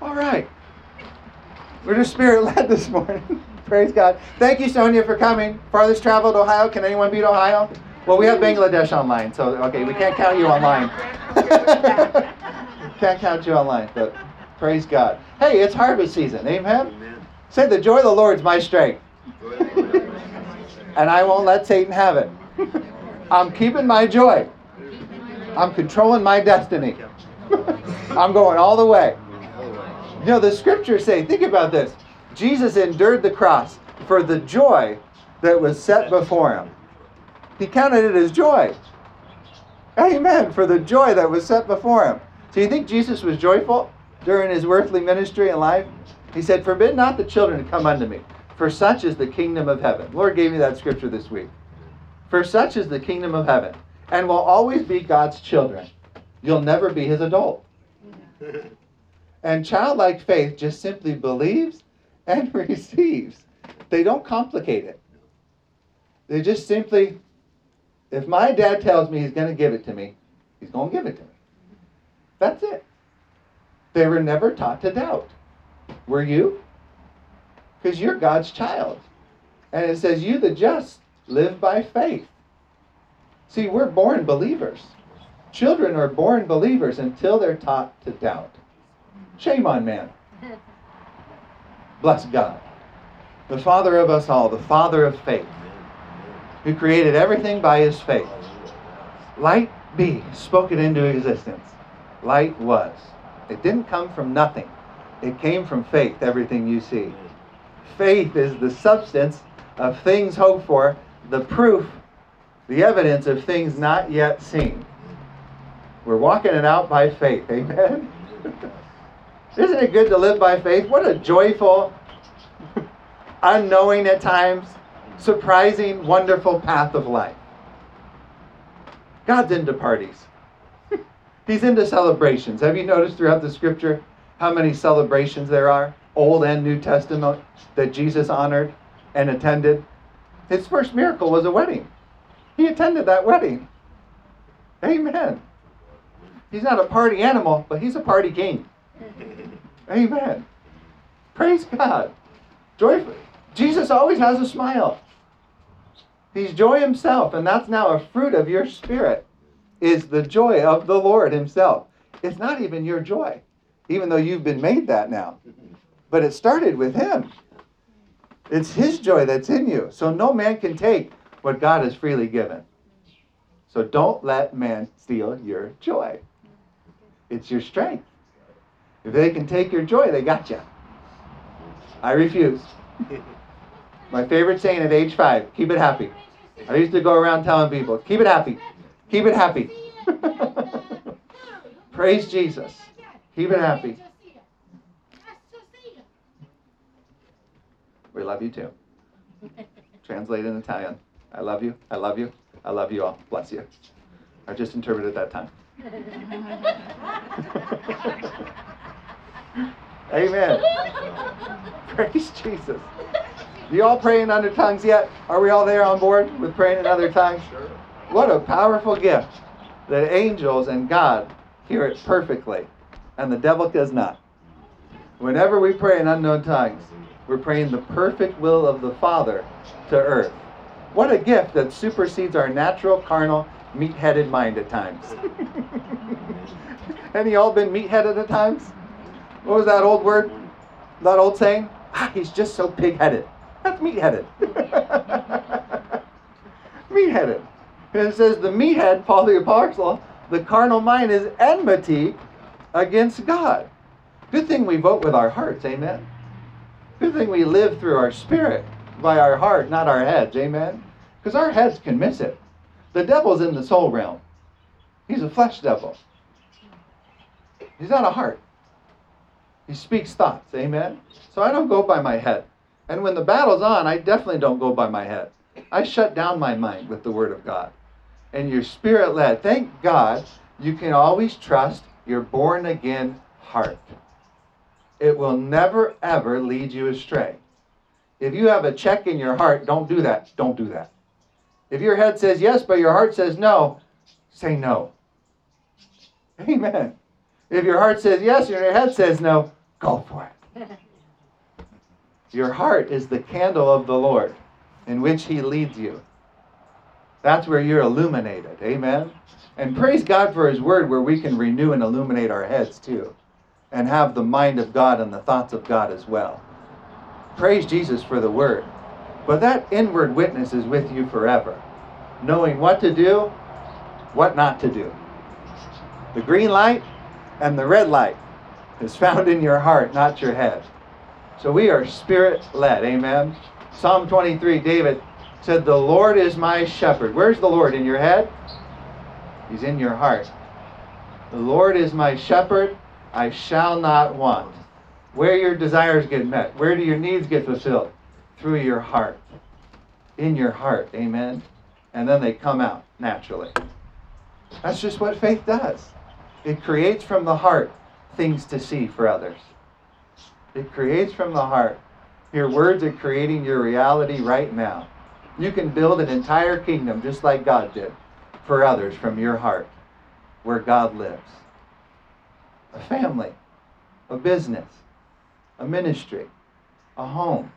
All right. We're just spirit led this morning. Praise God. Thank you, Sonia, for coming. Farthest travel to Ohio. Can anyone beat Ohio? Well, we have Bangladesh online, so okay, we can't count you online. can't count you online, but praise God. Hey, it's harvest season. Amen. Amen. Say, the joy of the Lord is my strength. and I won't let Satan have it. I'm keeping my joy. I'm controlling my destiny. I'm going all the way. You know, the scriptures say, think about this. Jesus endured the cross for the joy that was set before him. He counted it as joy. Amen. For the joy that was set before him. So you think Jesus was joyful during his earthly ministry and life? He said, Forbid not the children to come unto me, for such is the kingdom of heaven. Lord gave me that scripture this week. For such is the kingdom of heaven, and will always be God's children. You'll never be his adult. And childlike faith just simply believes and receives. They don't complicate it. They just simply, if my dad tells me he's going to give it to me, he's going to give it to me. That's it. They were never taught to doubt. Were you? Because you're God's child. And it says, You the just live by faith. See, we're born believers. Children are born believers until they're taught to doubt. Shame on man. Bless God. The Father of us all, the Father of faith, who created everything by his faith. Light be, spoke it into existence. Light was. It didn't come from nothing. It came from faith, everything you see. Faith is the substance of things hoped for, the proof, the evidence of things not yet seen. We're walking it out by faith. Amen? Isn't it good to live by faith? What a joyful, unknowing at times, surprising, wonderful path of life. God's into parties. He's into celebrations. Have you noticed throughout the scripture how many celebrations there are, Old and New Testament, that Jesus honored and attended? His first miracle was a wedding. He attended that wedding. Amen. He's not a party animal, but he's a party king. Amen. Praise God. Joyful. Jesus always has a smile. He's joy himself, and that's now a fruit of your spirit, is the joy of the Lord himself. It's not even your joy, even though you've been made that now. But it started with him. It's his joy that's in you. So no man can take what God has freely given. So don't let man steal your joy. It's your strength. If they can take your joy, they got you. I refuse. My favorite saying at age five keep it happy. I used to go around telling people, keep it happy. Keep it happy. Praise Jesus. Keep it happy. We love you too. Translate in Italian. I love you. I love you. I love you all. Bless you. I just interpreted that time. Amen. Praise Jesus. You all praying in other tongues yet? Are we all there on board with praying in other tongues? Sure. What a powerful gift that angels and God hear it perfectly, and the devil does not. Whenever we pray in unknown tongues, we're praying the perfect will of the Father to earth. What a gift that supersedes our natural, carnal, meat headed mind at times. Any y'all been meat headed at times? What was that old word? That old saying? Ah, he's just so pig headed. That's meat headed. meat headed. And it says the meathead, Paul the Apostle, the carnal mind is enmity against God. Good thing we vote with our hearts, amen. Good thing we live through our spirit by our heart, not our heads, amen. Because our heads can miss it. The devil's in the soul realm. He's a flesh devil. He's not a heart. He speaks thoughts. Amen? So I don't go by my head. And when the battle's on, I definitely don't go by my head. I shut down my mind with the Word of God. And you're spirit led. Thank God you can always trust your born again heart. It will never, ever lead you astray. If you have a check in your heart, don't do that. Don't do that. If your head says yes, but your heart says no, say no. Amen. If your heart says yes and your head says no, go for it. Your heart is the candle of the Lord in which He leads you. That's where you're illuminated. Amen. And praise God for His Word, where we can renew and illuminate our heads too, and have the mind of God and the thoughts of God as well. Praise Jesus for the Word. But that inward witness is with you forever, knowing what to do, what not to do. The green light and the red light is found in your heart, not your head. So we are spirit led. Amen. Psalm 23, David said, The Lord is my shepherd. Where's the Lord? In your head? He's in your heart. The Lord is my shepherd. I shall not want. Where your desires get met. Where do your needs get fulfilled? Through your heart. In your heart. Amen. And then they come out naturally. That's just what faith does. It creates from the heart things to see for others. It creates from the heart. Your words are creating your reality right now. You can build an entire kingdom just like God did for others from your heart where God lives. A family, a business, a ministry, a home,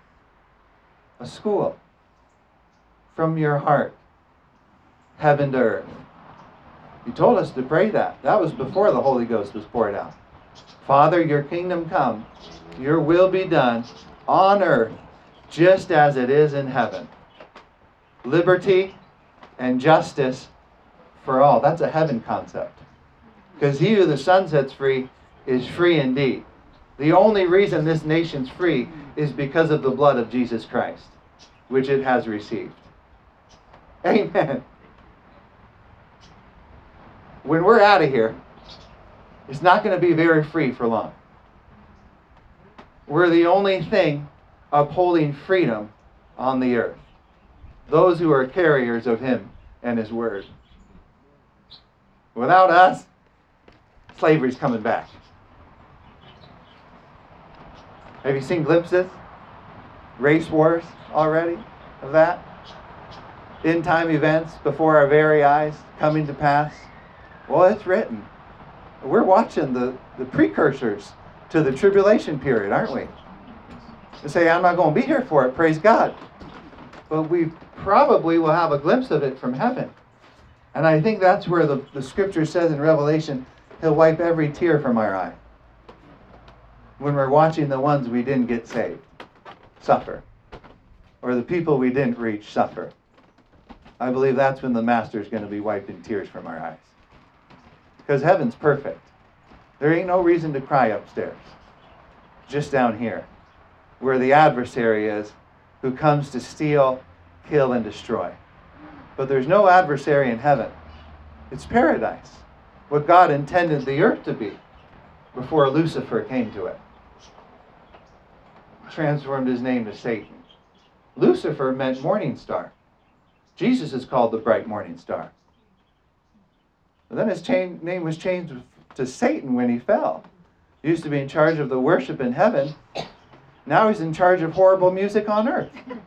a school. From your heart, heaven to earth. You told us to pray that. That was before the Holy Ghost was poured out. Father, your kingdom come, your will be done on earth just as it is in heaven. Liberty and justice for all. That's a heaven concept. Because he who the Son sets free is free indeed. The only reason this nation's free is because of the blood of Jesus Christ, which it has received. Amen. When we're out of here, it's not going to be very free for long. We're the only thing upholding freedom on the earth. Those who are carriers of Him and His Word. Without us, slavery's coming back. Have you seen glimpses? Race wars already of that? End time events before our very eyes coming to pass? Well, it's written. We're watching the, the precursors to the tribulation period, aren't we? To say, I'm not going to be here for it, praise God. But we probably will have a glimpse of it from heaven. And I think that's where the, the scripture says in Revelation, He'll wipe every tear from our eye when we're watching the ones we didn't get saved suffer, or the people we didn't reach suffer. I believe that's when the Master is going to be wiping tears from our eyes. Because heaven's perfect. There ain't no reason to cry upstairs, just down here, where the adversary is who comes to steal, kill, and destroy. But there's no adversary in heaven. It's paradise, what God intended the earth to be before Lucifer came to it transformed his name to Satan. Lucifer meant morning star. Jesus is called the bright morning star. But then his name was changed to Satan when he fell. He used to be in charge of the worship in heaven. Now he's in charge of horrible music on earth.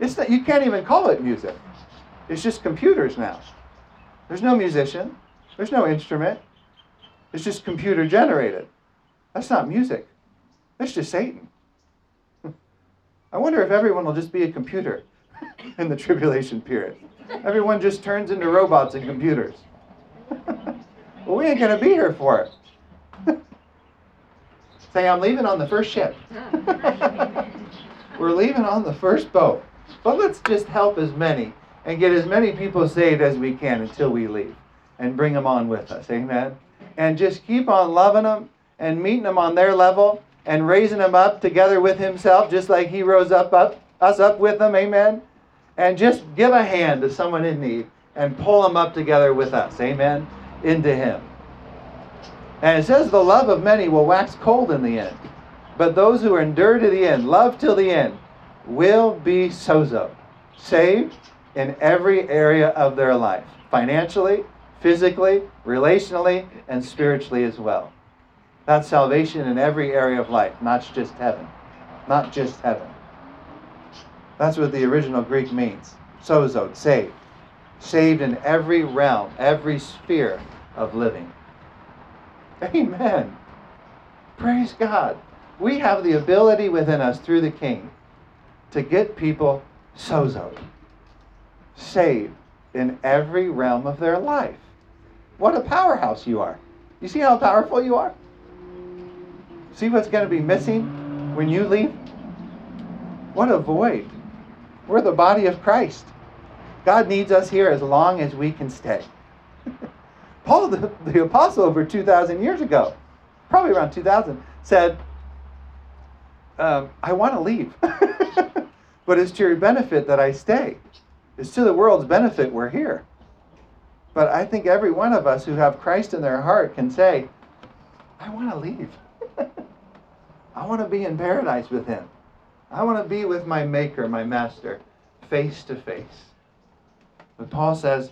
it's not, you can't even call it music. It's just computers now. There's no musician. There's no instrument. It's just computer generated. That's not music. That's just Satan. I wonder if everyone will just be a computer in the tribulation period. Everyone just turns into robots and computers. well, we ain't going to be here for it. Say, I'm leaving on the first ship. We're leaving on the first boat. But let's just help as many and get as many people saved as we can until we leave and bring them on with us. Amen. And just keep on loving them and meeting them on their level and raising them up together with himself, just like he rose up, up us up with them. Amen. And just give a hand to someone in need and pull them up together with us. Amen. Into him. And it says the love of many will wax cold in the end. But those who endure to the end, love till the end, will be sozo, saved in every area of their life, financially, physically, relationally, and spiritually as well. That's salvation in every area of life, not just heaven. Not just heaven. That's what the original Greek means. Sozo, saved. Saved in every realm, every sphere of living. Amen. Praise God. We have the ability within us through the King to get people sozoed, saved in every realm of their life. What a powerhouse you are. You see how powerful you are? See what's going to be missing when you leave? What a void. We're the body of Christ. God needs us here as long as we can stay. Paul, the, the apostle, over 2,000 years ago, probably around 2000, said, um, I want to leave, but it's to your benefit that I stay. It's to the world's benefit we're here. But I think every one of us who have Christ in their heart can say, I want to leave. I want to be in paradise with him. I want to be with my Maker, my Master, face to face. But Paul says,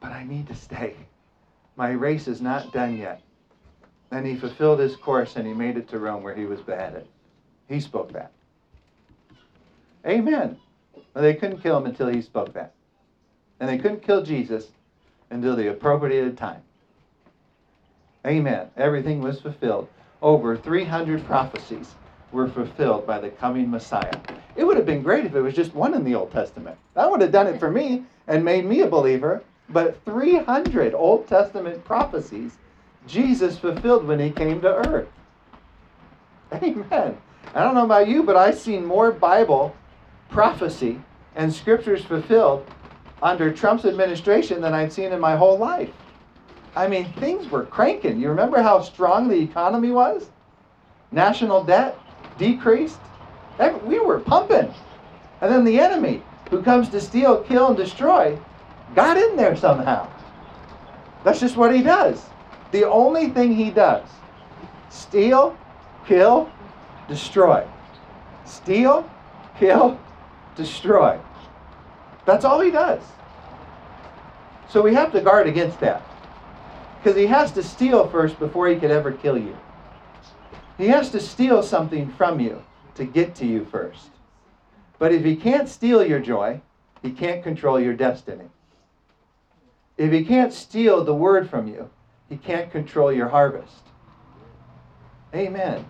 But I need to stay. My race is not done yet. Then he fulfilled his course and he made it to Rome where he was beheaded. He spoke that. Amen. Well, they couldn't kill him until he spoke that. And they couldn't kill Jesus until the appropriate time. Amen. Everything was fulfilled. Over 300 prophecies were fulfilled by the coming Messiah. It would have been great if it was just one in the Old Testament. That would have done it for me and made me a believer. But 300 Old Testament prophecies Jesus fulfilled when he came to earth. Amen. I don't know about you, but I've seen more Bible prophecy and scriptures fulfilled under Trump's administration than I'd seen in my whole life. I mean, things were cranking. You remember how strong the economy was? National debt decreased. We were pumping. And then the enemy, who comes to steal, kill, and destroy, got in there somehow. That's just what he does. The only thing he does steal, kill, destroy. Steal, kill, destroy. That's all he does. So we have to guard against that. Because he has to steal first before he could ever kill you. He has to steal something from you to get to you first. But if he can't steal your joy, he can't control your destiny. If he can't steal the word from you, he can't control your harvest. Amen.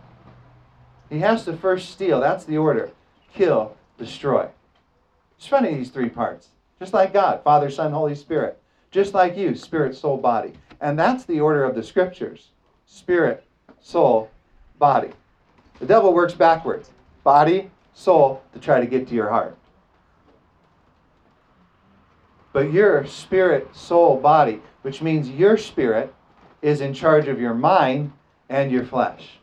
He has to first steal. That's the order kill, destroy. It's funny, these three parts. Just like God, Father, Son, Holy Spirit. Just like you, spirit, soul, body. And that's the order of the scriptures spirit, soul, body. The devil works backwards body, soul, to try to get to your heart. But your spirit, soul, body, which means your spirit is in charge of your mind and your flesh.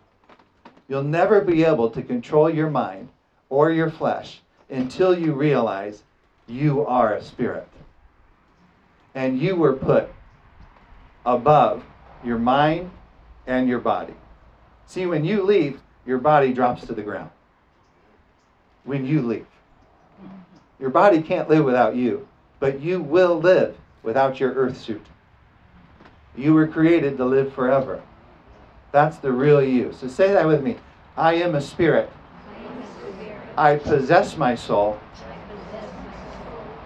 You'll never be able to control your mind or your flesh until you realize you are a spirit. And you were put above your mind and your body. See, when you leave, your body drops to the ground. When you leave, your body can't live without you, but you will live without your earth suit. You were created to live forever. That's the real you. So say that with me. I am a spirit. I possess my soul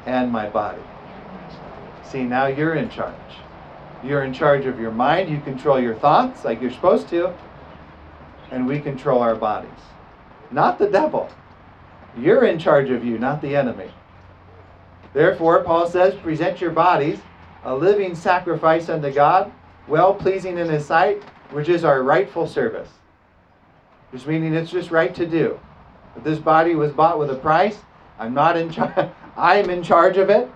and my body. See, now you're in charge. You're in charge of your mind. You control your thoughts like you're supposed to. And we control our bodies. Not the devil. You're in charge of you, not the enemy. Therefore, Paul says, present your bodies a living sacrifice unto God, well pleasing in His sight, which is our rightful service. Just meaning it's just right to do. But this body was bought with a price. I'm not in charge. I'm in charge of it.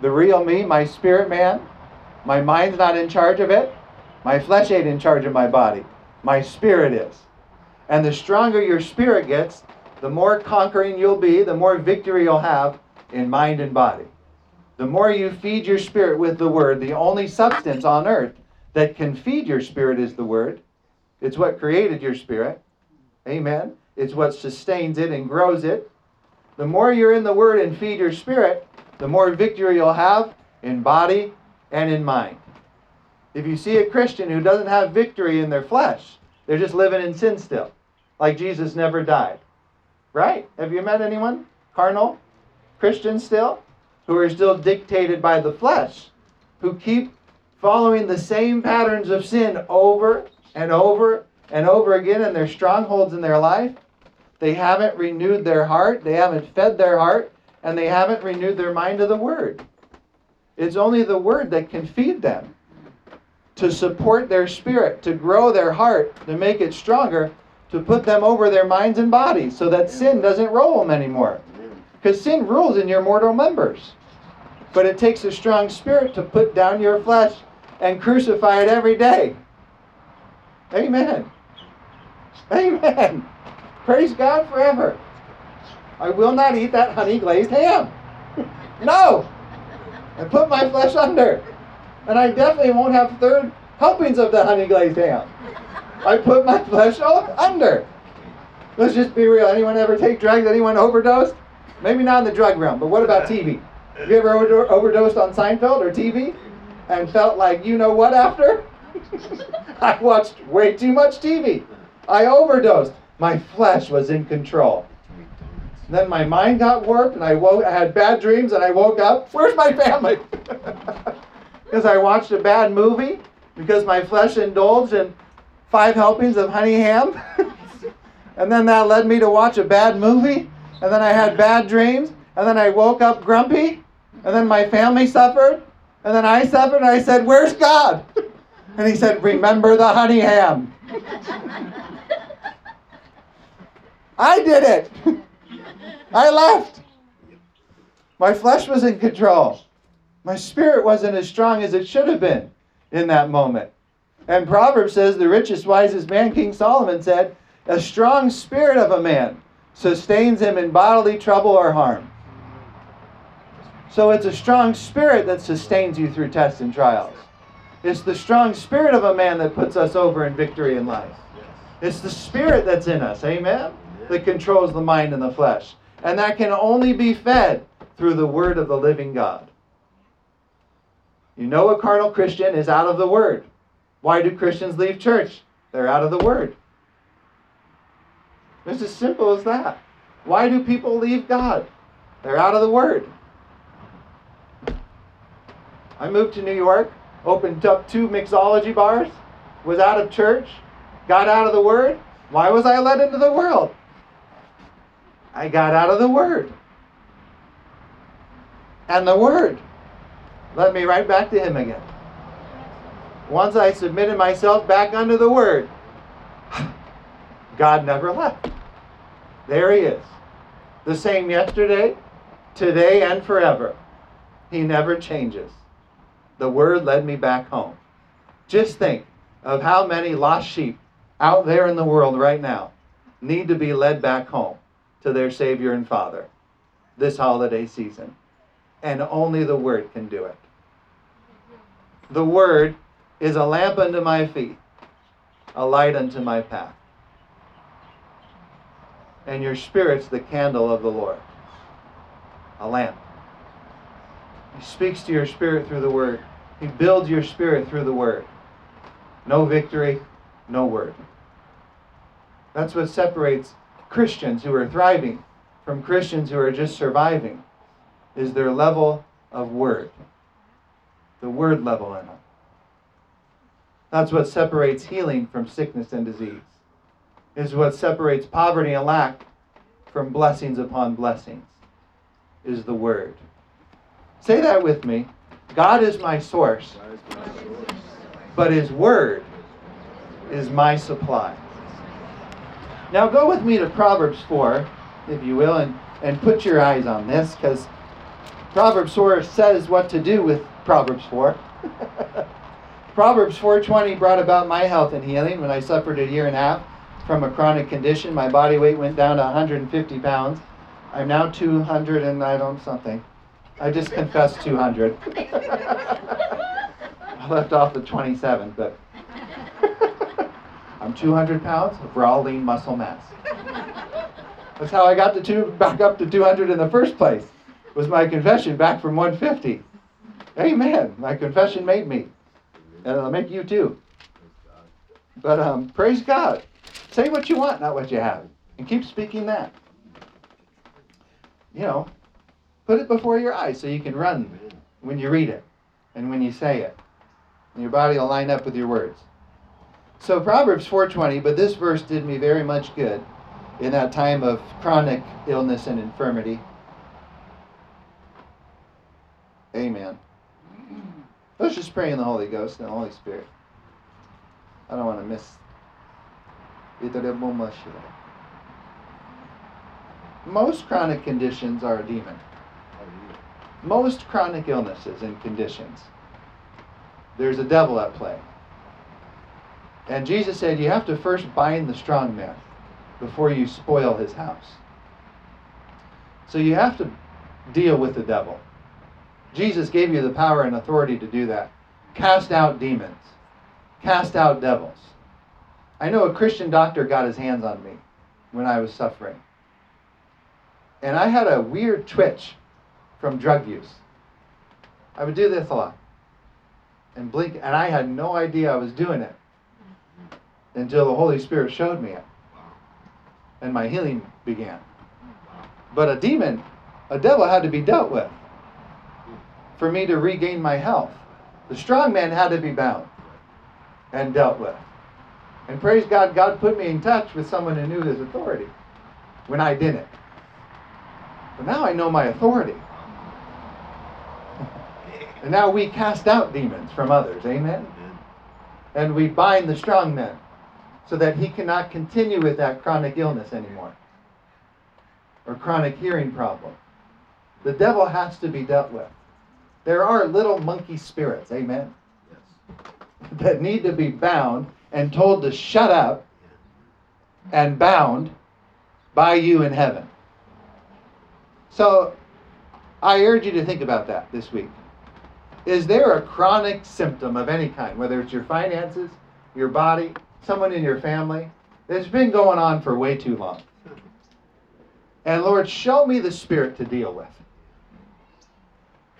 The real me, my spirit man. My mind's not in charge of it. My flesh ain't in charge of my body. My spirit is. And the stronger your spirit gets, the more conquering you'll be, the more victory you'll have in mind and body. The more you feed your spirit with the word, the only substance on earth that can feed your spirit is the word. It's what created your spirit. Amen. It's what sustains it and grows it. The more you're in the word and feed your spirit, the more victory you'll have in body and in mind. If you see a Christian who doesn't have victory in their flesh, they're just living in sin still, like Jesus never died. Right? Have you met anyone? Carnal? Christian still? Who are still dictated by the flesh, who keep following the same patterns of sin over and over and over again in their strongholds in their life, they haven't renewed their heart, they haven't fed their heart, and they haven't renewed their mind to the Word. It's only the Word that can feed them to support their spirit, to grow their heart, to make it stronger, to put them over their minds and bodies so that sin doesn't rule them anymore. Because sin rules in your mortal members. But it takes a strong spirit to put down your flesh and crucify it every day. Amen. Amen. Praise God forever. I will not eat that honey glazed ham. no. I put my flesh under. And I definitely won't have third helpings of the honey glazed ham. I put my flesh under. Let's just be real. Anyone ever take drugs? Anyone overdosed? Maybe not in the drug realm, but what about TV? Have you ever overdosed on Seinfeld or TV and felt like you know what after? I watched way too much TV. I overdosed. My flesh was in control. Then my mind got warped and I woke I had bad dreams and I woke up. Where's my family? because I watched a bad movie, because my flesh indulged in five helpings of honey ham. and then that led me to watch a bad movie, and then I had bad dreams, and then I woke up grumpy, and then my family suffered, and then I suffered, and I said, Where's God? And he said, Remember the honey ham. I did it. I left. My flesh was in control. My spirit wasn't as strong as it should have been in that moment. And Proverbs says, the richest, wisest man, King Solomon said, a strong spirit of a man sustains him in bodily trouble or harm. So it's a strong spirit that sustains you through tests and trials. It's the strong spirit of a man that puts us over in victory in life. It's the spirit that's in us, amen, that controls the mind and the flesh. And that can only be fed through the word of the living God. You know a carnal Christian is out of the word. Why do Christians leave church? They're out of the word. It's as simple as that. Why do people leave God? They're out of the word. I moved to New York, opened up two mixology bars, was out of church, got out of the word. Why was I led into the world? I got out of the Word. And the Word led me right back to Him again. Once I submitted myself back unto the Word, God never left. There He is. The same yesterday, today, and forever. He never changes. The Word led me back home. Just think of how many lost sheep out there in the world right now need to be led back home to their Savior and Father this holiday season. And only the Word can do it. The Word is a lamp unto my feet, a light unto my path. And your spirit's the candle of the Lord, a lamp. He speaks to your spirit through the Word, He builds your spirit through the Word. No victory, no Word. That's what separates Christians who are thriving from Christians who are just surviving is their level of word. The word level in them. That's what separates healing from sickness and disease. Is what separates poverty and lack from blessings upon blessings. Is the word. Say that with me. God is my source, but his word is my supply. Now go with me to Proverbs 4, if you will, and, and put your eyes on this, because Proverbs 4 says what to do with Proverbs 4. Proverbs 4.20 brought about my health and healing when I suffered a year and a half from a chronic condition. My body weight went down to 150 pounds. I'm now 200 and I don't something. I just confessed 200. I left off the 27, but I'm 200 pounds of raw lean muscle mass. That's how I got to two, back up to 200 in the first place. Was my confession back from 150. Amen. My confession made me. And it'll make you too. But um, praise God. Say what you want, not what you have. And keep speaking that. You know, put it before your eyes so you can run when you read it and when you say it. And your body will line up with your words. So Proverbs 4:20, but this verse did me very much good in that time of chronic illness and infirmity. Amen. Let's just pray in the Holy Ghost and the Holy Spirit. I don't want to miss. Most chronic conditions are a demon. Most chronic illnesses and conditions, there's a devil at play. And Jesus said you have to first bind the strong man before you spoil his house. So you have to deal with the devil. Jesus gave you the power and authority to do that. Cast out demons, cast out devils. I know a Christian doctor got his hands on me when I was suffering. And I had a weird twitch from drug use. I would do this a lot and blink, and I had no idea I was doing it until the Holy Spirit showed me it. And my healing began. But a demon, a devil had to be dealt with for me to regain my health. The strong man had to be bound and dealt with. And praise God, God put me in touch with someone who knew his authority when I didn't. But now I know my authority. and now we cast out demons from others. Amen? And we bind the strong man so that he cannot continue with that chronic illness anymore or chronic hearing problem. The devil has to be dealt with. There are little monkey spirits, amen, yes. that need to be bound and told to shut up and bound by you in heaven. So I urge you to think about that this week. Is there a chronic symptom of any kind, whether it's your finances, your body, someone in your family, that's been going on for way too long? And Lord, show me the spirit to deal with.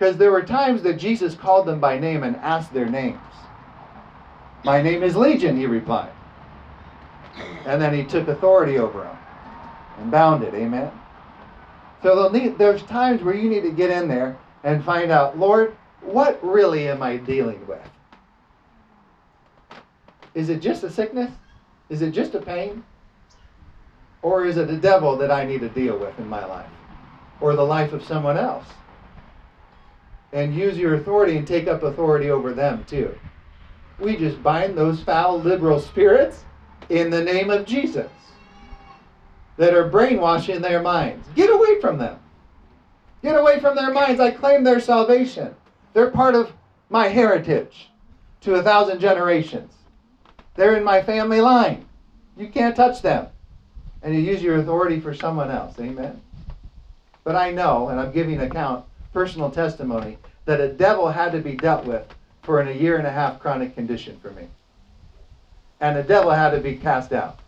Because there were times that Jesus called them by name and asked their names. My name is Legion, he replied. And then he took authority over them and bound it. Amen. So there's times where you need to get in there and find out, Lord, what really am I dealing with? Is it just a sickness? Is it just a pain? Or is it the devil that I need to deal with in my life? Or the life of someone else? And use your authority and take up authority over them too. We just bind those foul liberal spirits in the name of Jesus that are brainwashing their minds. Get away from them. Get away from their minds. I claim their salvation. They're part of my heritage to a thousand generations. They're in my family line. You can't touch them. And you use your authority for someone else. Amen. But I know, and I'm giving account personal testimony that a devil had to be dealt with for an a year and a half chronic condition for me. And the devil had to be cast out.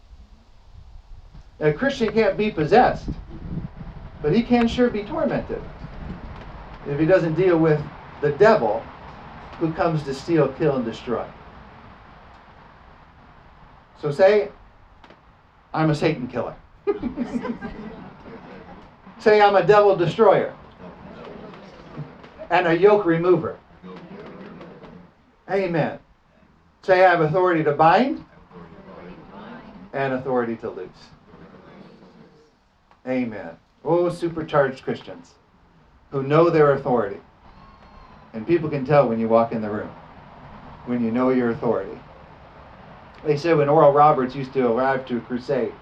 A Christian can't be possessed, but he can sure be tormented if he doesn't deal with the devil who comes to steal, kill, and destroy. So say, I'm a Satan killer. say, I'm a devil destroyer and a yoke remover. Amen. Say, I have authority to bind and authority to loose. Amen. Oh, supercharged Christians who know their authority. And people can tell when you walk in the room, when you know your authority. They said when Oral Roberts used to arrive to a crusade,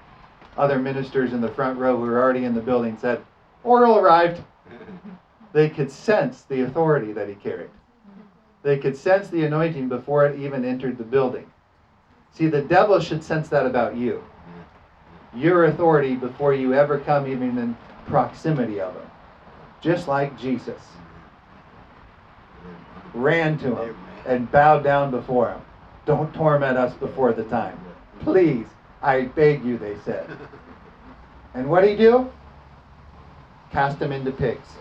other ministers in the front row who were already in the building said, Oral arrived. They could sense the authority that he carried. They could sense the anointing before it even entered the building. See, the devil should sense that about you. Your authority before you ever come even in proximity of him. Just like Jesus ran to him and bowed down before him. Don't torment us before the time. Please, I beg you, they said. And what did he do? Cast him into pigs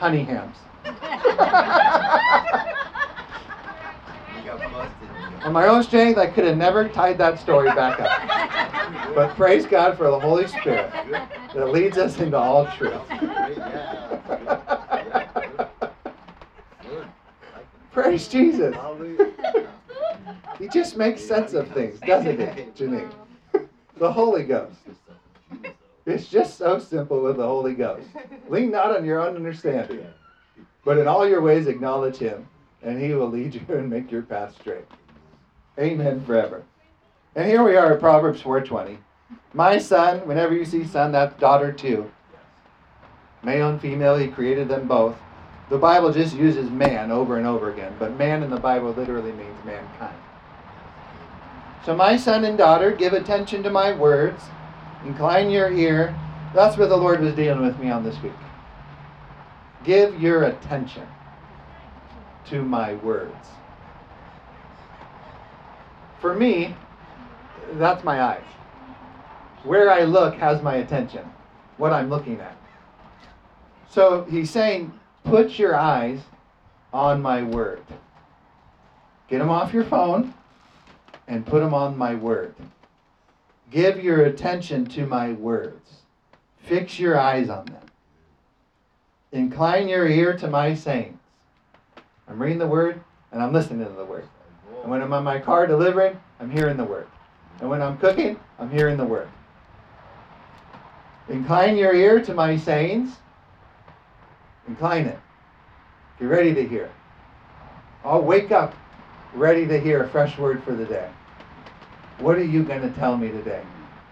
honey hams. On my own strength, I could have never tied that story back up. But praise God for the Holy Spirit that leads us into all truth. praise Jesus. He just makes sense of things, doesn't he, Janine? the Holy Ghost. It's just so simple with the Holy Ghost. Lean not on your own understanding, but in all your ways acknowledge Him, and He will lead you and make your path straight. Amen forever. And here we are at Proverbs 4:20. My son, whenever you see son, that's daughter too. Male and female, he created them both. The Bible just uses man over and over again, but man in the Bible literally means mankind. So, my son and daughter, give attention to my words, incline your ear. That's what the Lord was dealing with me on this week. Give your attention to my words. For me, that's my eyes. Where I look has my attention, what I'm looking at. So he's saying, put your eyes on my word. Get them off your phone and put them on my word. Give your attention to my words. Fix your eyes on them. Incline your ear to my sayings. I'm reading the word and I'm listening to the word. And when I'm on my car delivering, I'm hearing the word. And when I'm cooking, I'm hearing the word. Incline your ear to my sayings. Incline it. Get ready to hear. I'll wake up ready to hear a fresh word for the day. What are you going to tell me today?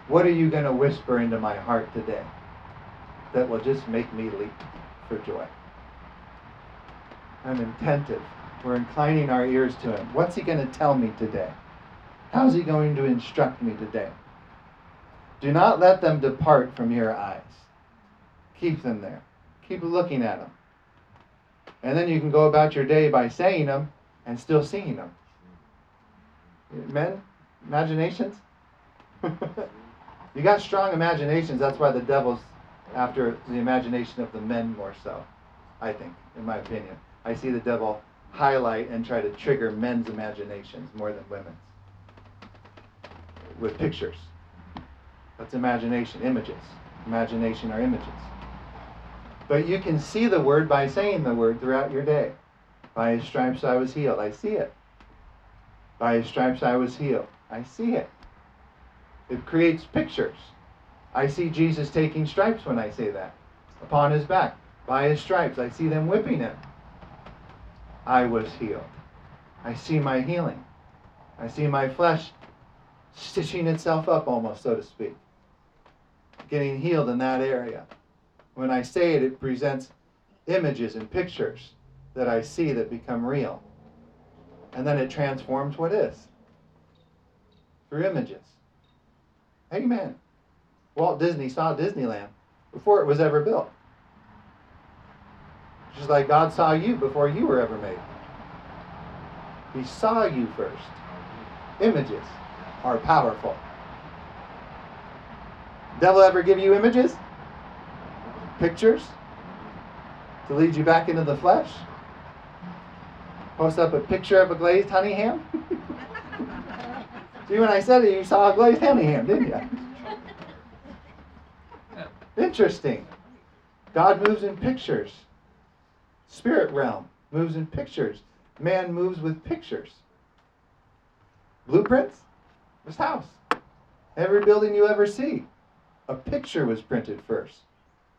What are you going to whisper into my heart today that will just make me leap for joy? I'm attentive. We're inclining our ears to him. What's he going to tell me today? How's he going to instruct me today? Do not let them depart from your eyes. Keep them there. Keep looking at them. And then you can go about your day by saying them and still seeing them. Men, imaginations? you got strong imaginations. That's why the devil's after the imagination of the men more so, I think, in my opinion. I see the devil highlight and try to trigger men's imaginations more than women's with pictures. That's imagination, images. Imagination are images. But you can see the word by saying the word throughout your day. By his stripes I was healed. I see it. By his stripes I was healed. I see it. It creates pictures. I see Jesus taking stripes when I say that. Upon his back. By his stripes. I see them whipping him. I was healed. I see my healing. I see my flesh stitching itself up almost, so to speak. Getting healed in that area. When I say it, it presents images and pictures that I see that become real. And then it transforms what is through images. Amen. Walt Disney saw Disneyland before it was ever built. Just like God saw you before you were ever made. He saw you first. Images are powerful. Devil ever give you images? Pictures? To lead you back into the flesh? Post up a picture of a glazed honey ham? See, when I said it, you saw a glazed ham, didn't you? Interesting. God moves in pictures. Spirit realm moves in pictures. Man moves with pictures. Blueprints? This house. Every building you ever see, a picture was printed first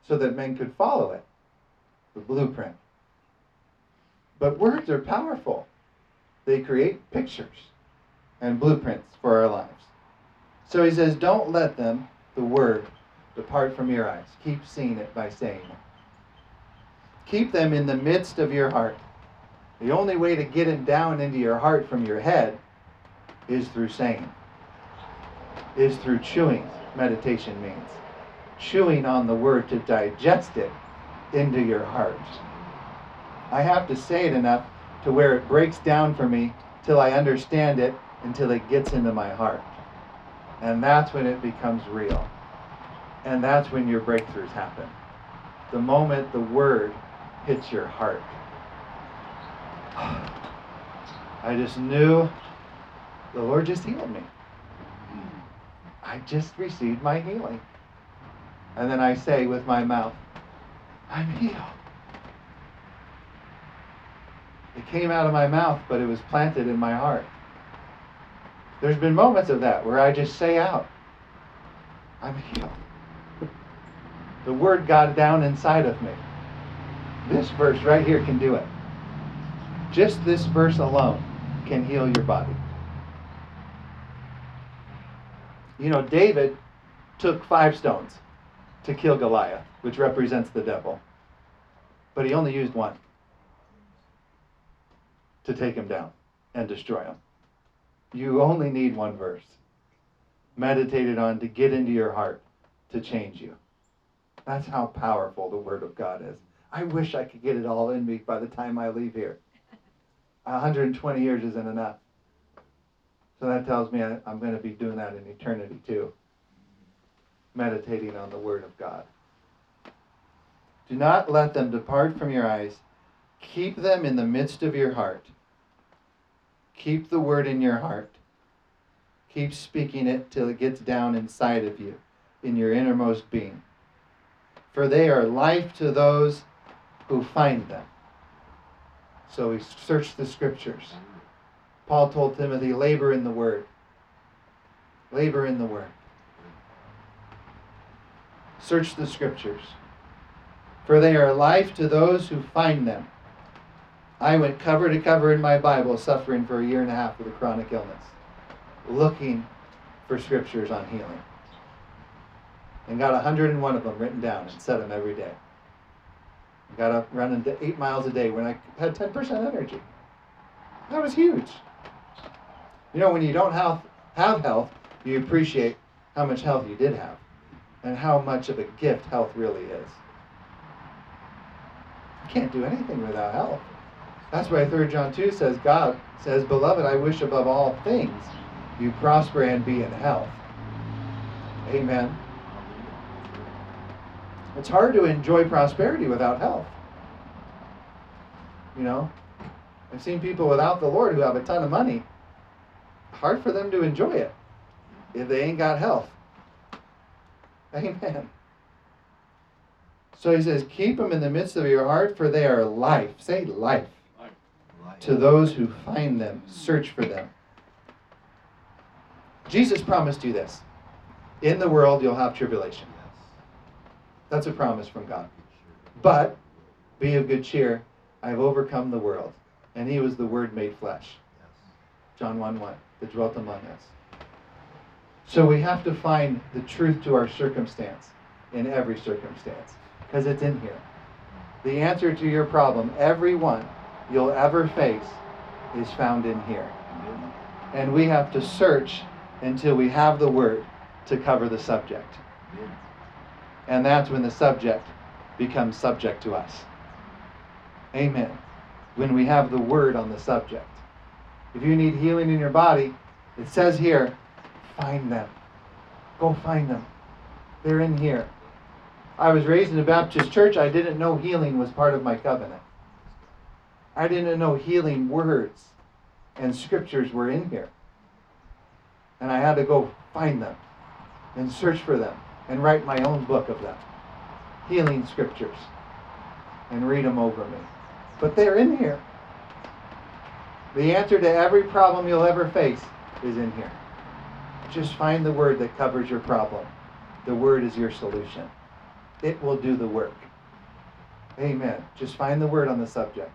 so that men could follow it. The blueprint. But words are powerful. They create pictures and blueprints for our lives. So he says, Don't let them, the word, depart from your eyes. Keep seeing it by saying it. Keep them in the midst of your heart. The only way to get them down into your heart from your head is through saying is through chewing, meditation means. Chewing on the word to digest it into your heart. I have to say it enough to where it breaks down for me till I understand it until it gets into my heart. And that's when it becomes real. And that's when your breakthroughs happen. The moment the word hits your heart. I just knew the Lord just healed me. I just received my healing. And then I say with my mouth, I'm healed. It came out of my mouth, but it was planted in my heart. There's been moments of that where I just say out, I'm healed. The word got down inside of me. This verse right here can do it. Just this verse alone can heal your body. You know, David took five stones to kill Goliath, which represents the devil. But he only used one to take him down and destroy him. You only need one verse meditated on to get into your heart to change you. That's how powerful the Word of God is. I wish I could get it all in me by the time I leave here. 120 years isn't enough. So that tells me I'm going to be doing that in eternity too. Meditating on the Word of God. Do not let them depart from your eyes. Keep them in the midst of your heart. Keep the Word in your heart. Keep speaking it till it gets down inside of you, in your innermost being. For they are life to those who find them. So we search the scriptures. Paul told Timothy, labor in the word. Labor in the word. Search the scriptures. For they are life to those who find them. I went cover to cover in my Bible, suffering for a year and a half with a chronic illness, looking for scriptures on healing. And got 101 of them written down and said them every day. Got up running eight miles a day when I had 10% energy. That was huge. You know, when you don't have, have health, you appreciate how much health you did have and how much of a gift health really is. You can't do anything without health. That's why 3 John 2 says, God says, Beloved, I wish above all things you prosper and be in health. Amen. It's hard to enjoy prosperity without health. You know, I've seen people without the Lord who have a ton of money. Hard for them to enjoy it if they ain't got health. Amen. So he says, Keep them in the midst of your heart, for they are life. Say life. To those who find them, search for them. Jesus promised you this In the world, you'll have tribulation. That's a promise from God. But be of good cheer. I have overcome the world. And he was the Word made flesh. John 1 1, that dwelt among us. So we have to find the truth to our circumstance in every circumstance because it's in here. The answer to your problem, every one you'll ever face, is found in here. And we have to search until we have the Word to cover the subject. And that's when the subject becomes subject to us. Amen. When we have the word on the subject. If you need healing in your body, it says here, find them. Go find them. They're in here. I was raised in a Baptist church. I didn't know healing was part of my covenant. I didn't know healing words and scriptures were in here. And I had to go find them and search for them and write my own book of them, healing scriptures, and read them over me. But they're in here. The answer to every problem you'll ever face is in here. Just find the word that covers your problem. The word is your solution. It will do the work. Amen. Just find the word on the subject.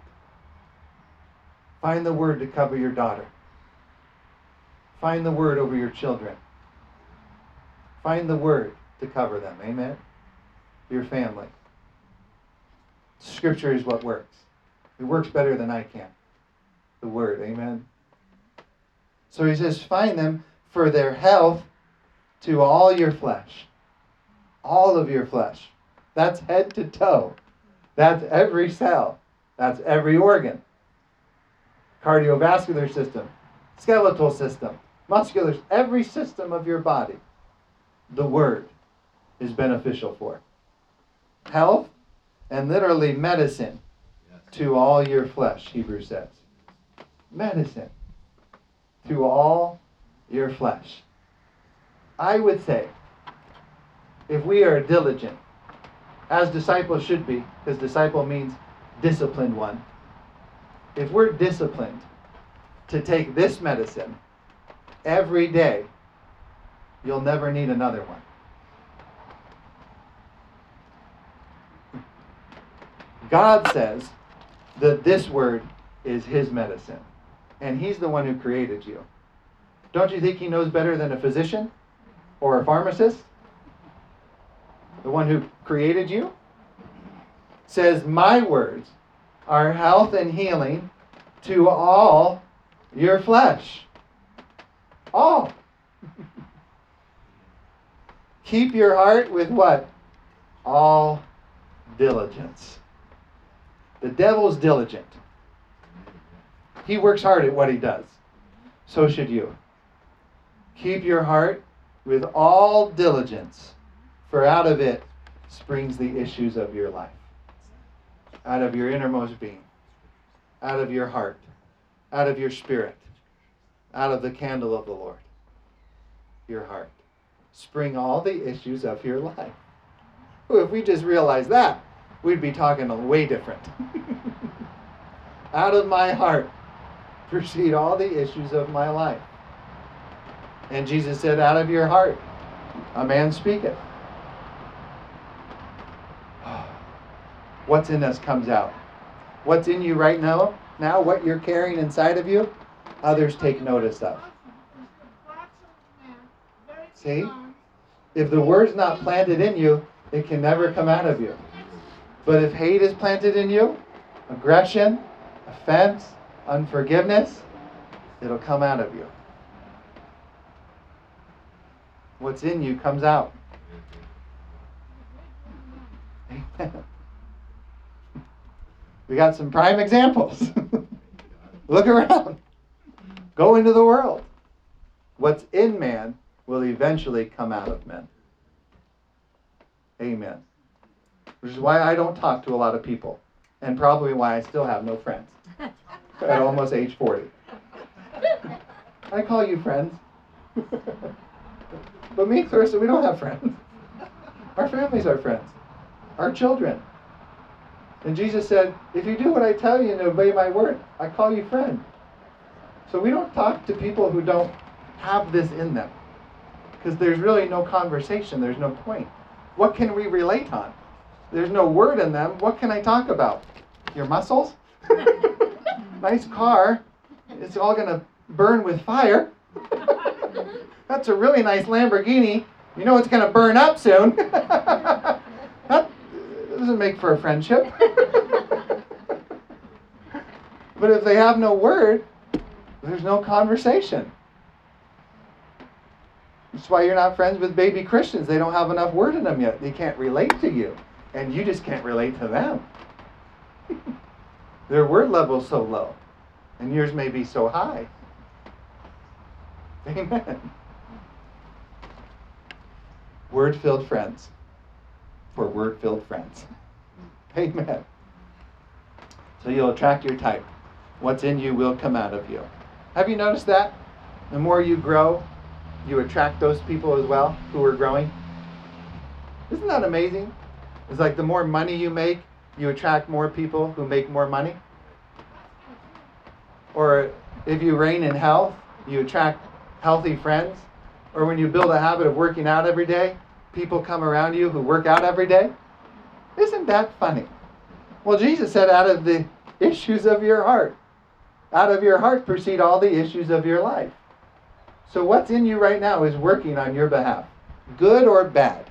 Find the word to cover your daughter. Find the word over your children. Find the word to cover them. Amen? Your family. Scripture is what works. It works better than I can. The Word. Amen? So he says, find them for their health to all your flesh. All of your flesh. That's head to toe. That's every cell. That's every organ. Cardiovascular system, skeletal system, muscular, every system of your body. The Word is beneficial for. Health and literally medicine to all your flesh, Hebrews says. Medicine to all your flesh. I would say, if we are diligent, as disciples should be, because disciple means disciplined one, if we're disciplined to take this medicine every day, you'll never need another one. God says that this word is his medicine, and he's the one who created you. Don't you think he knows better than a physician or a pharmacist? The one who created you says, My words are health and healing to all your flesh. All. Keep your heart with what? All diligence. The devil's diligent. He works hard at what he does. So should you. Keep your heart with all diligence, for out of it springs the issues of your life. Out of your innermost being, out of your heart, out of your spirit, out of the candle of the Lord, your heart, spring all the issues of your life. If we just realized that, we'd be talking way different. out of my heart proceed all the issues of my life. And Jesus said, Out of your heart a man speaketh. What's in us comes out. What's in you right now, now what you're carrying inside of you, others take notice of. See? If the word's not planted in you, it can never come out of you. But if hate is planted in you, aggression, offense, unforgiveness, it'll come out of you. What's in you comes out. We got some prime examples. Look around. Go into the world. What's in man will eventually come out of men. Amen. Which is why I don't talk to a lot of people, and probably why I still have no friends at almost age 40. I call you friends. but me, Clarissa, we don't have friends. Our families are friends. Our children. And Jesus said, If you do what I tell you and obey my word, I call you friend. So we don't talk to people who don't have this in them. Because there's really no conversation, there's no point. What can we relate on? There's no word in them. What can I talk about? Your muscles? nice car. It's all going to burn with fire. That's a really nice Lamborghini. You know it's going to burn up soon. doesn't make for a friendship. but if they have no word, there's no conversation. That's why you're not friends with baby Christians. They don't have enough word in them yet. They can't relate to you. And you just can't relate to them. Their word level is so low. And yours may be so high. Amen. Word filled friends for word filled friends. Amen. So you'll attract your type. What's in you will come out of you. Have you noticed that? The more you grow, you attract those people as well who are growing. Isn't that amazing? It's like the more money you make, you attract more people who make more money. Or if you reign in health, you attract healthy friends. Or when you build a habit of working out every day, people come around you who work out every day. Isn't that funny? Well, Jesus said, out of the issues of your heart, out of your heart proceed all the issues of your life. So, what's in you right now is working on your behalf, good or bad.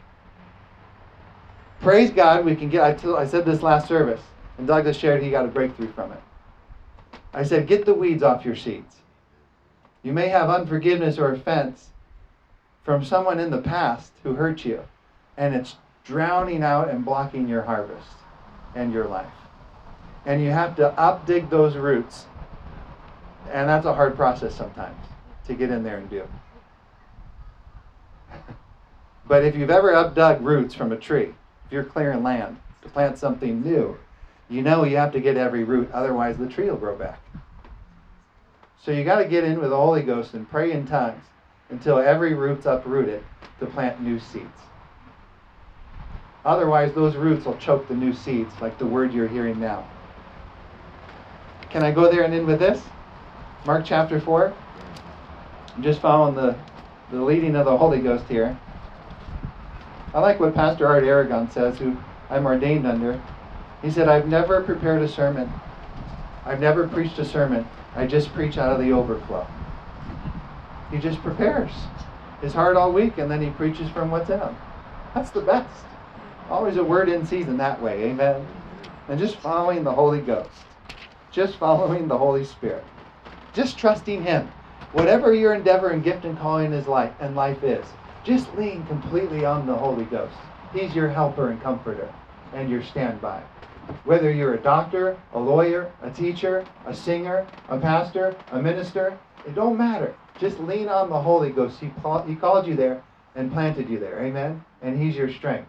Praise God, we can get. I, t- I said this last service, and Douglas shared he got a breakthrough from it. I said, get the weeds off your seeds. You may have unforgiveness or offense from someone in the past who hurt you, and it's drowning out and blocking your harvest and your life. And you have to updig those roots. And that's a hard process sometimes to get in there and do. but if you've ever updug roots from a tree, if you're clearing land to plant something new, you know you have to get every root, otherwise the tree will grow back. So you got to get in with the Holy Ghost and pray in tongues until every root's uprooted to plant new seeds. Otherwise, those roots will choke the new seeds, like the word you're hearing now. Can I go there and end with this? Mark chapter 4. I'm just following the, the leading of the Holy Ghost here. I like what Pastor Art Aragon says, who I'm ordained under. He said, I've never prepared a sermon. I've never preached a sermon. I just preach out of the overflow. He just prepares his heart all week and then he preaches from what's in him. That's the best. Always a word in season that way. Amen. And just following the Holy Ghost. Just following the Holy Spirit. Just trusting Him. Whatever your endeavor and gift and calling is life and life is, just lean completely on the Holy Ghost. He's your helper and comforter and your standby. Whether you're a doctor, a lawyer, a teacher, a singer, a pastor, a minister, it don't matter. Just lean on the Holy Ghost. He, he called you there and planted you there. Amen? And He's your strength.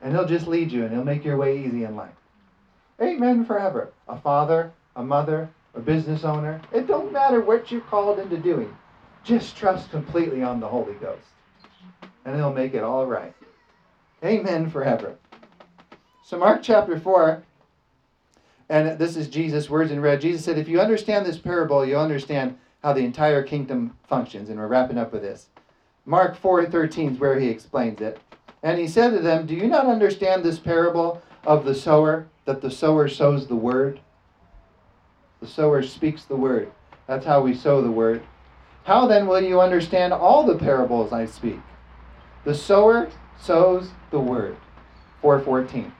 And He'll just lead you and He'll make your way easy in life. Amen forever. A father, a mother, a business owner. It don't matter what you're called into doing. Just trust completely on the Holy Ghost. And He'll make it all right. Amen forever. So, Mark chapter 4, and this is Jesus' words in red. Jesus said, If you understand this parable, you'll understand how the entire kingdom functions. And we're wrapping up with this. Mark 4:13 is where he explains it. And he said to them, Do you not understand this parable of the sower, that the sower sows the word? The sower speaks the word. That's how we sow the word. How then will you understand all the parables I speak? The sower sows the word. 414.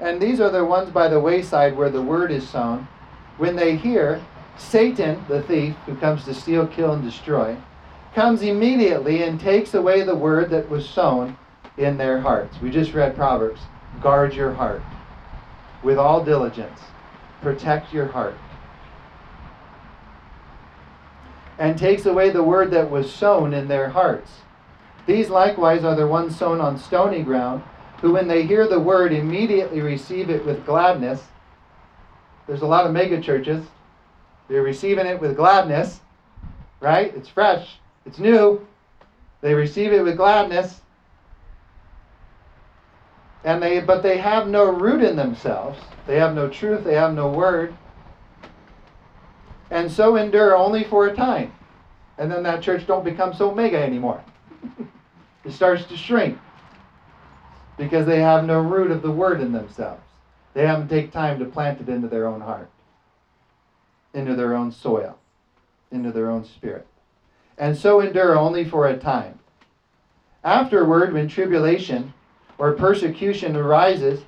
And these are the ones by the wayside where the word is sown. When they hear, Satan, the thief, who comes to steal, kill, and destroy, comes immediately and takes away the word that was sown in their hearts. We just read Proverbs. Guard your heart with all diligence. Protect your heart. And takes away the word that was sown in their hearts. These likewise are the ones sown on stony ground, who when they hear the word immediately receive it with gladness. There's a lot of mega churches. They're receiving it with gladness, right? It's fresh, it's new. They receive it with gladness. And they but they have no root in themselves. They have no truth, they have no word. And so endure only for a time. And then that church don't become so mega anymore. it starts to shrink because they have no root of the word in themselves. They haven't taken time to plant it into their own heart, into their own soil, into their own spirit. And so endure only for a time. Afterward, when tribulation or persecution arises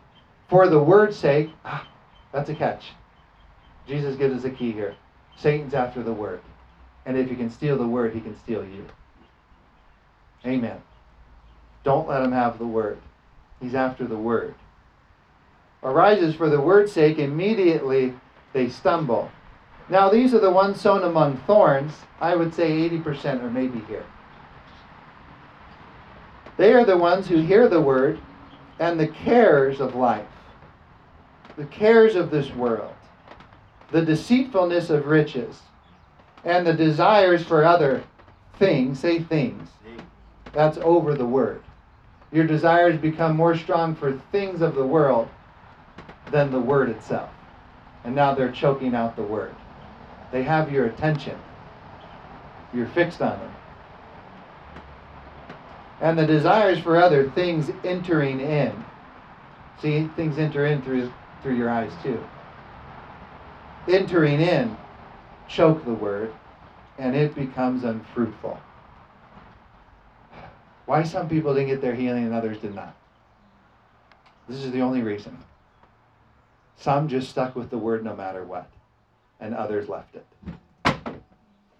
for the word's sake, ah, that's a catch. Jesus gives us a key here. Satan's after the word. And if he can steal the word, he can steal you. Amen. Don't let him have the word. He's after the word. Arises for the word's sake, immediately they stumble. Now, these are the ones sown among thorns. I would say 80% are maybe here. They are the ones who hear the word and the cares of life, the cares of this world, the deceitfulness of riches, and the desires for other things, say things, that's over the word. Your desires become more strong for things of the world than the word itself. And now they're choking out the word. They have your attention. You're fixed on them. And the desires for other things entering in. See, things enter in through, through your eyes too. Entering in, choke the word, and it becomes unfruitful. Why some people didn't get their healing and others did not? This is the only reason. Some just stuck with the word no matter what, and others left it.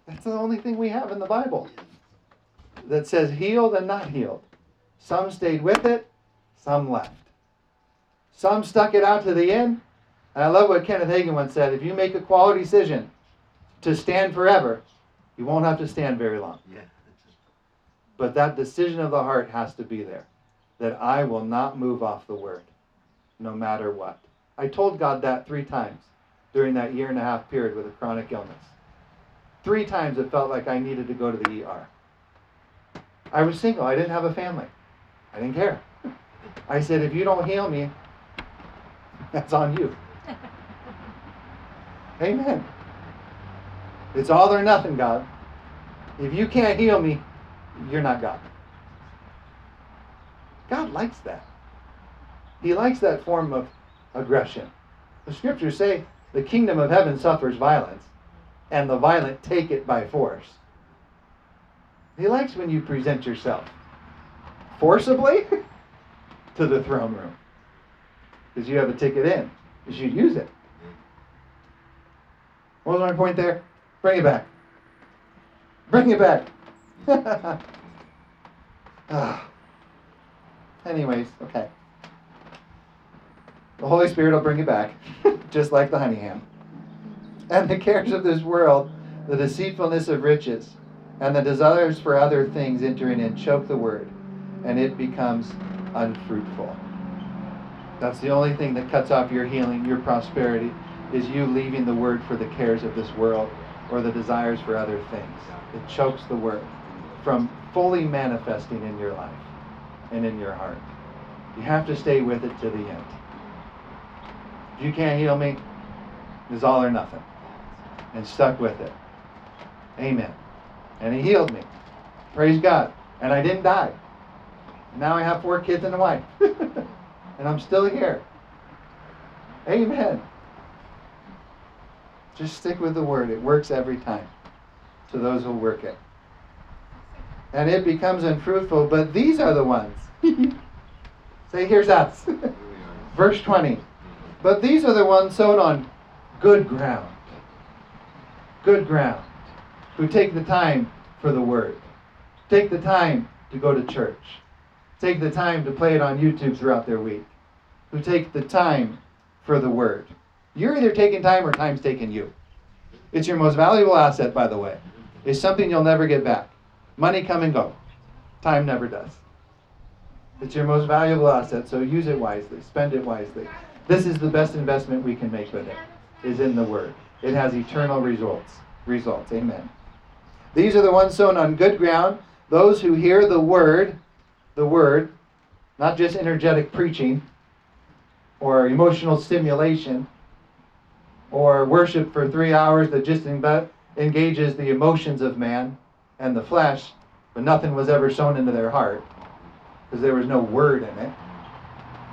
That's the only thing we have in the Bible that says healed and not healed. Some stayed with it, some left. Some stuck it out to the end. And I love what Kenneth Hagin once said if you make a quality decision to stand forever, you won't have to stand very long. Yeah. But that decision of the heart has to be there that I will not move off the word, no matter what. I told God that three times during that year and a half period with a chronic illness. Three times it felt like I needed to go to the ER. I was single. I didn't have a family. I didn't care. I said, if you don't heal me, that's on you. Amen. It's all or nothing, God. If you can't heal me, you're not God. God likes that. He likes that form of aggression. The scriptures say the kingdom of heaven suffers violence, and the violent take it by force. He likes when you present yourself forcibly to the throne room because you have a ticket in. Because you use it. What was my point there? Bring it back. Bring it back. ah. Anyways, okay. The Holy Spirit will bring it back, just like the honey ham. And the cares of this world, the deceitfulness of riches, and the desires for other things enter in and choke the word, and it becomes unfruitful. That's the only thing that cuts off your healing, your prosperity, is you leaving the word for the cares of this world or the desires for other things. It chokes the word from fully manifesting in your life and in your heart. You have to stay with it to the end. You can't heal me, it's all or nothing. And stuck with it. Amen. And he healed me. Praise God. And I didn't die. Now I have four kids and a wife. and I'm still here. Amen. Just stick with the word. It works every time to those who work it. And it becomes unfruitful, but these are the ones. Say, here's us. Verse 20. But these are the ones sown on good ground. Good ground. Who take the time for the word. Take the time to go to church. Take the time to play it on YouTube throughout their week. Who take the time for the word. You're either taking time or time's taking you. It's your most valuable asset, by the way. It's something you'll never get back. Money come and go. Time never does. It's your most valuable asset, so use it wisely. Spend it wisely. This is the best investment we can make with it, is in the Word. It has eternal results. Results. Amen. These are the ones sown on good ground, those who hear the Word, the Word, not just energetic preaching or emotional stimulation, or worship for three hours that just engages the emotions of man and the flesh, but nothing was ever sown into their heart because there was no word in it.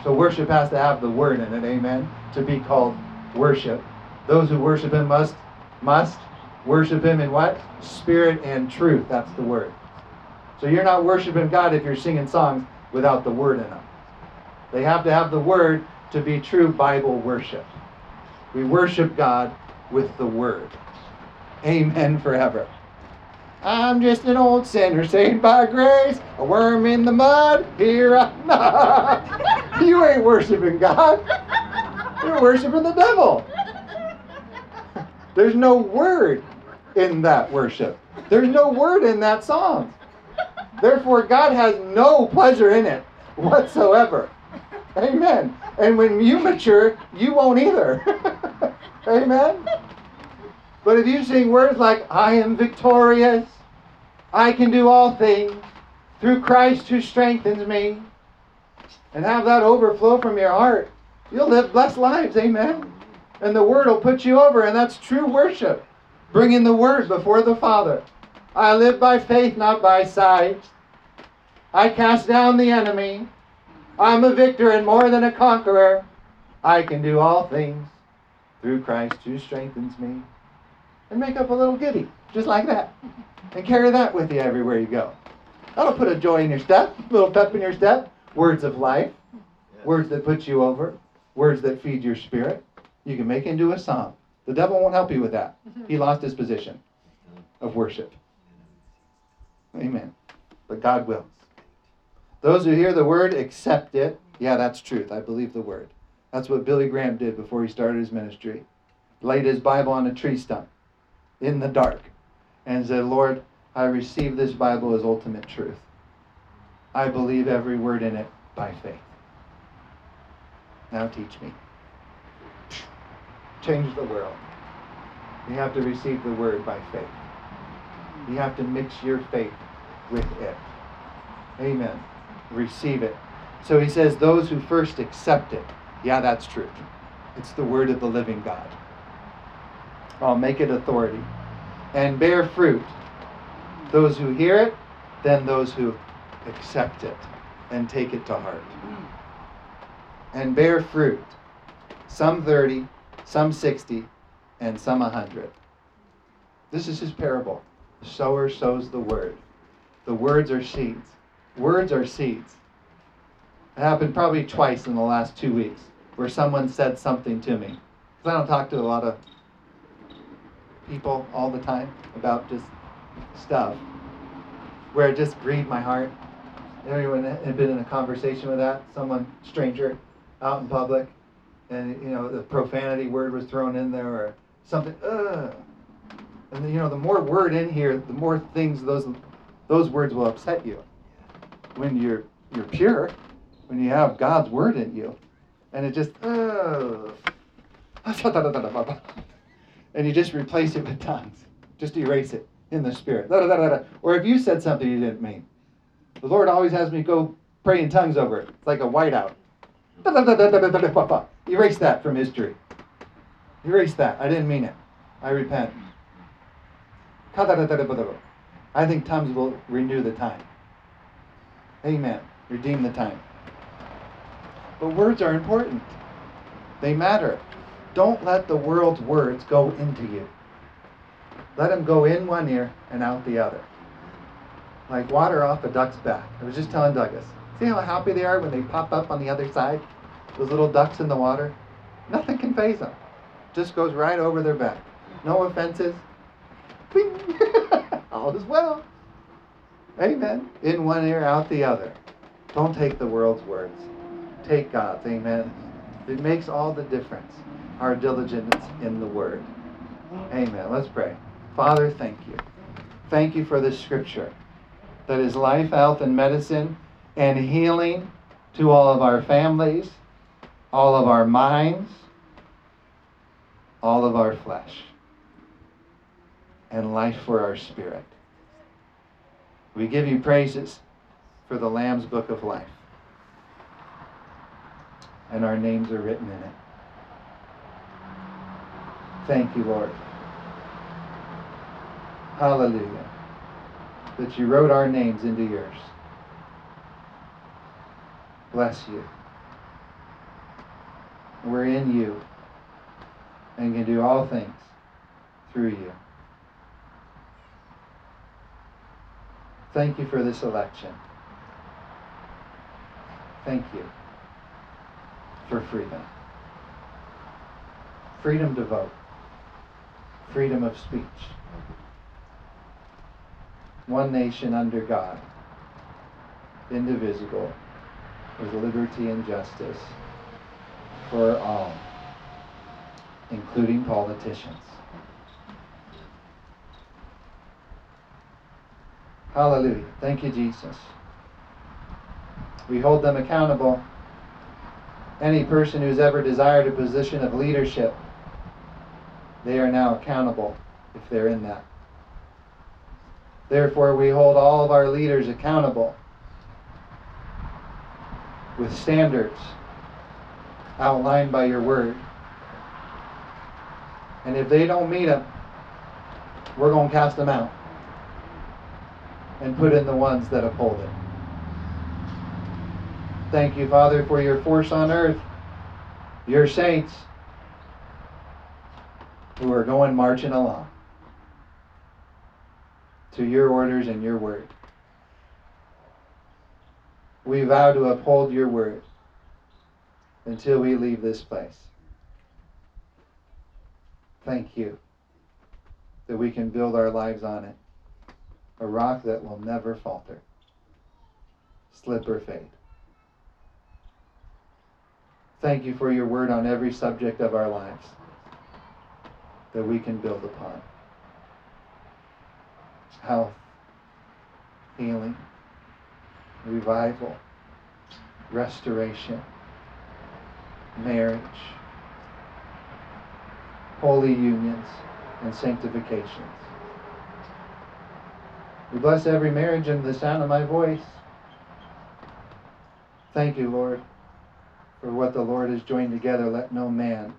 So worship has to have the word in it, amen, to be called worship. Those who worship him must must worship him in what? Spirit and truth. That's the word. So you're not worshiping God if you're singing songs without the word in them. They have to have the word to be true Bible worship. We worship God with the Word. Amen forever. I'm just an old sinner saved by grace, a worm in the mud. Here I'm not. you ain't worshiping God. You're worshiping the devil. There's no word in that worship. There's no word in that song. Therefore, God has no pleasure in it whatsoever. Amen. And when you mature, you won't either. Amen. But if you sing words like, I am victorious, I can do all things through Christ who strengthens me, and have that overflow from your heart, you'll live blessed lives. Amen. And the word will put you over, and that's true worship. Bringing the word before the Father. I live by faith, not by sight. I cast down the enemy. I'm a victor and more than a conqueror. I can do all things through Christ who strengthens me. And make up a little giddy, just like that. And carry that with you everywhere you go. That'll put a joy in your step, a little pep in your step. Words of life, words that put you over, words that feed your spirit. You can make into a song. The devil won't help you with that. He mm-hmm. lost his position of worship. Amen. But God will. Those who hear the word accept it. Yeah, that's truth. I believe the word. That's what Billy Graham did before he started his ministry. Laid his Bible on a tree stump in the dark and said, Lord, I receive this Bible as ultimate truth. I believe every word in it by faith. Now teach me. Change the world. You have to receive the word by faith. You have to mix your faith with it. Amen receive it. So he says, those who first accept it. Yeah, that's true. It's the word of the living God. I'll make it authority. And bear fruit. those who hear it, then those who accept it and take it to heart. And bear fruit, some 30, some 60, and some 100. This is his parable. The sower sows the word. The words are seeds. Words are seeds. It happened probably twice in the last two weeks where someone said something to me. Because I don't talk to a lot of people all the time about just stuff where it just grieved my heart. Everyone had been in a conversation with that, someone, stranger, out in public, and you know the profanity word was thrown in there or something. Ugh. And you know the more word in here, the more things those those words will upset you. When you're you're pure, when you have God's word in you, and it just ugh. and you just replace it with tongues, just erase it in the spirit. Or if you said something you didn't mean, the Lord always has me go pray in tongues over it. It's like a whiteout. Erase that from history. Erase that. I didn't mean it. I repent. I think tongues will renew the time. Amen. Redeem the time. But words are important. They matter. Don't let the world's words go into you. Let them go in one ear and out the other. Like water off a duck's back. I was just telling Douglas. See how happy they are when they pop up on the other side? Those little ducks in the water? Nothing can phase them. Just goes right over their back. No offenses. All is well. Amen. In one ear, out the other. Don't take the world's words. Take God's. Amen. It makes all the difference. Our diligence in the word. Amen. Let's pray. Father, thank you. Thank you for this scripture that is life, health, and medicine and healing to all of our families, all of our minds, all of our flesh, and life for our spirit. We give you praises for the Lamb's Book of Life. And our names are written in it. Thank you, Lord. Hallelujah. That you wrote our names into yours. Bless you. We're in you and can do all things through you. Thank you for this election. Thank you for freedom. Freedom to vote. Freedom of speech. One nation under God, indivisible, with liberty and justice for all, including politicians. Hallelujah. Thank you, Jesus. We hold them accountable. Any person who's ever desired a position of leadership, they are now accountable if they're in that. Therefore, we hold all of our leaders accountable with standards outlined by your word. And if they don't meet them, we're going to cast them out and put in the ones that uphold it. Thank you, Father, for your force on earth, your saints who are going marching along to your orders and your word. We vow to uphold your word until we leave this place. Thank you that we can build our lives on it a rock that will never falter, slip or fade. Thank you for your word on every subject of our lives that we can build upon. Health, healing, revival, restoration, marriage, holy unions, and sanctifications. We bless every marriage in the sound of my voice. Thank you, Lord, for what the Lord has joined together. Let no man,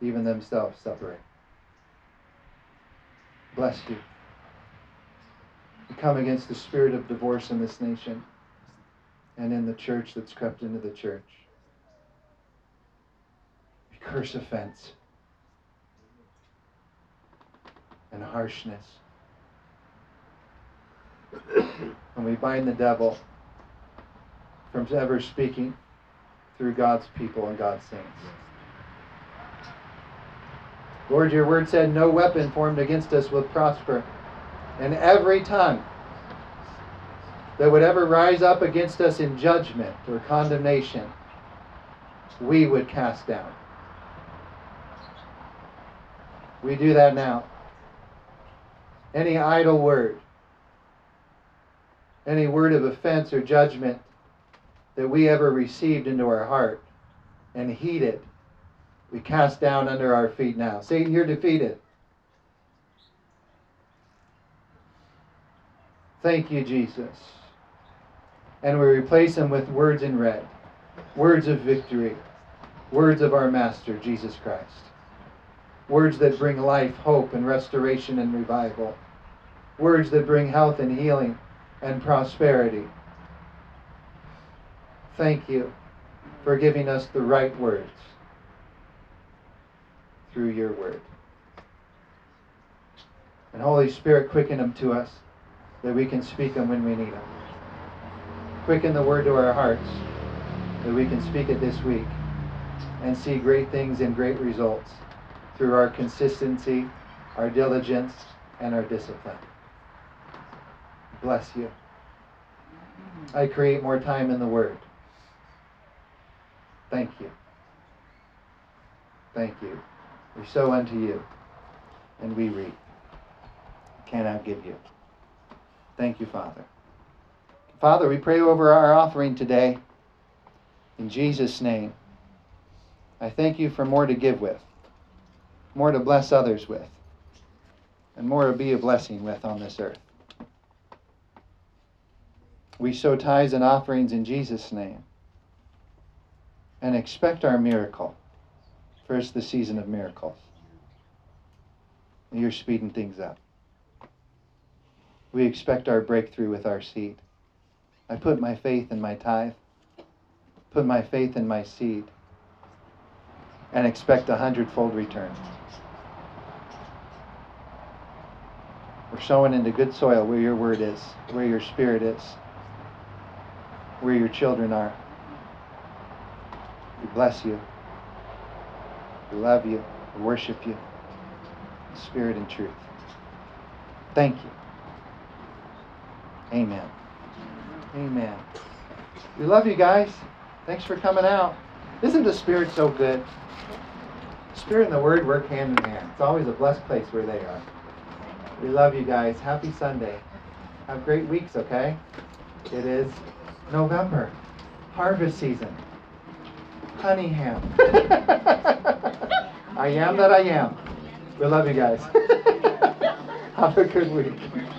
even themselves, separate. Bless you. We come against the spirit of divorce in this nation and in the church that's crept into the church. We curse offense and harshness. and we bind the devil from ever speaking through God's people and God's saints. Lord, your word said, No weapon formed against us will prosper. And every tongue that would ever rise up against us in judgment or condemnation, we would cast down. We do that now. Any idle word, any word of offense or judgment that we ever received into our heart and heeded, we cast down under our feet now. Satan, you're defeated. Thank you, Jesus. And we replace them with words in red, words of victory, words of our Master, Jesus Christ. Words that bring life, hope, and restoration and revival. Words that bring health and healing and prosperity. Thank you for giving us the right words through your word. And Holy Spirit, quicken them to us that we can speak them when we need them. Quicken the word to our hearts that we can speak it this week and see great things and great results through our consistency, our diligence, and our discipline. Bless you. I create more time in the Word. Thank you. Thank you. We sow unto you, and we reap. Cannot give you. Thank you, Father. Father, we pray over our offering today. In Jesus' name, I thank you for more to give with, more to bless others with, and more to be a blessing with on this earth. We sow tithes and offerings in Jesus' name and expect our miracle. First, the season of miracles. You're speeding things up. We expect our breakthrough with our seed. I put my faith in my tithe, put my faith in my seed, and expect a hundredfold return. We're sowing into good soil where your word is, where your spirit is, where your children are. We bless you. We love you. We worship you. Spirit and truth. Thank you. Amen. Amen. We love you guys. Thanks for coming out. Isn't the Spirit so good? Spirit and the Word work hand in hand. It's always a blessed place where they are. We love you guys. Happy Sunday. Have great weeks, okay? It is November, harvest season. Honey ham. I am that I am. We love you guys. Have a good week.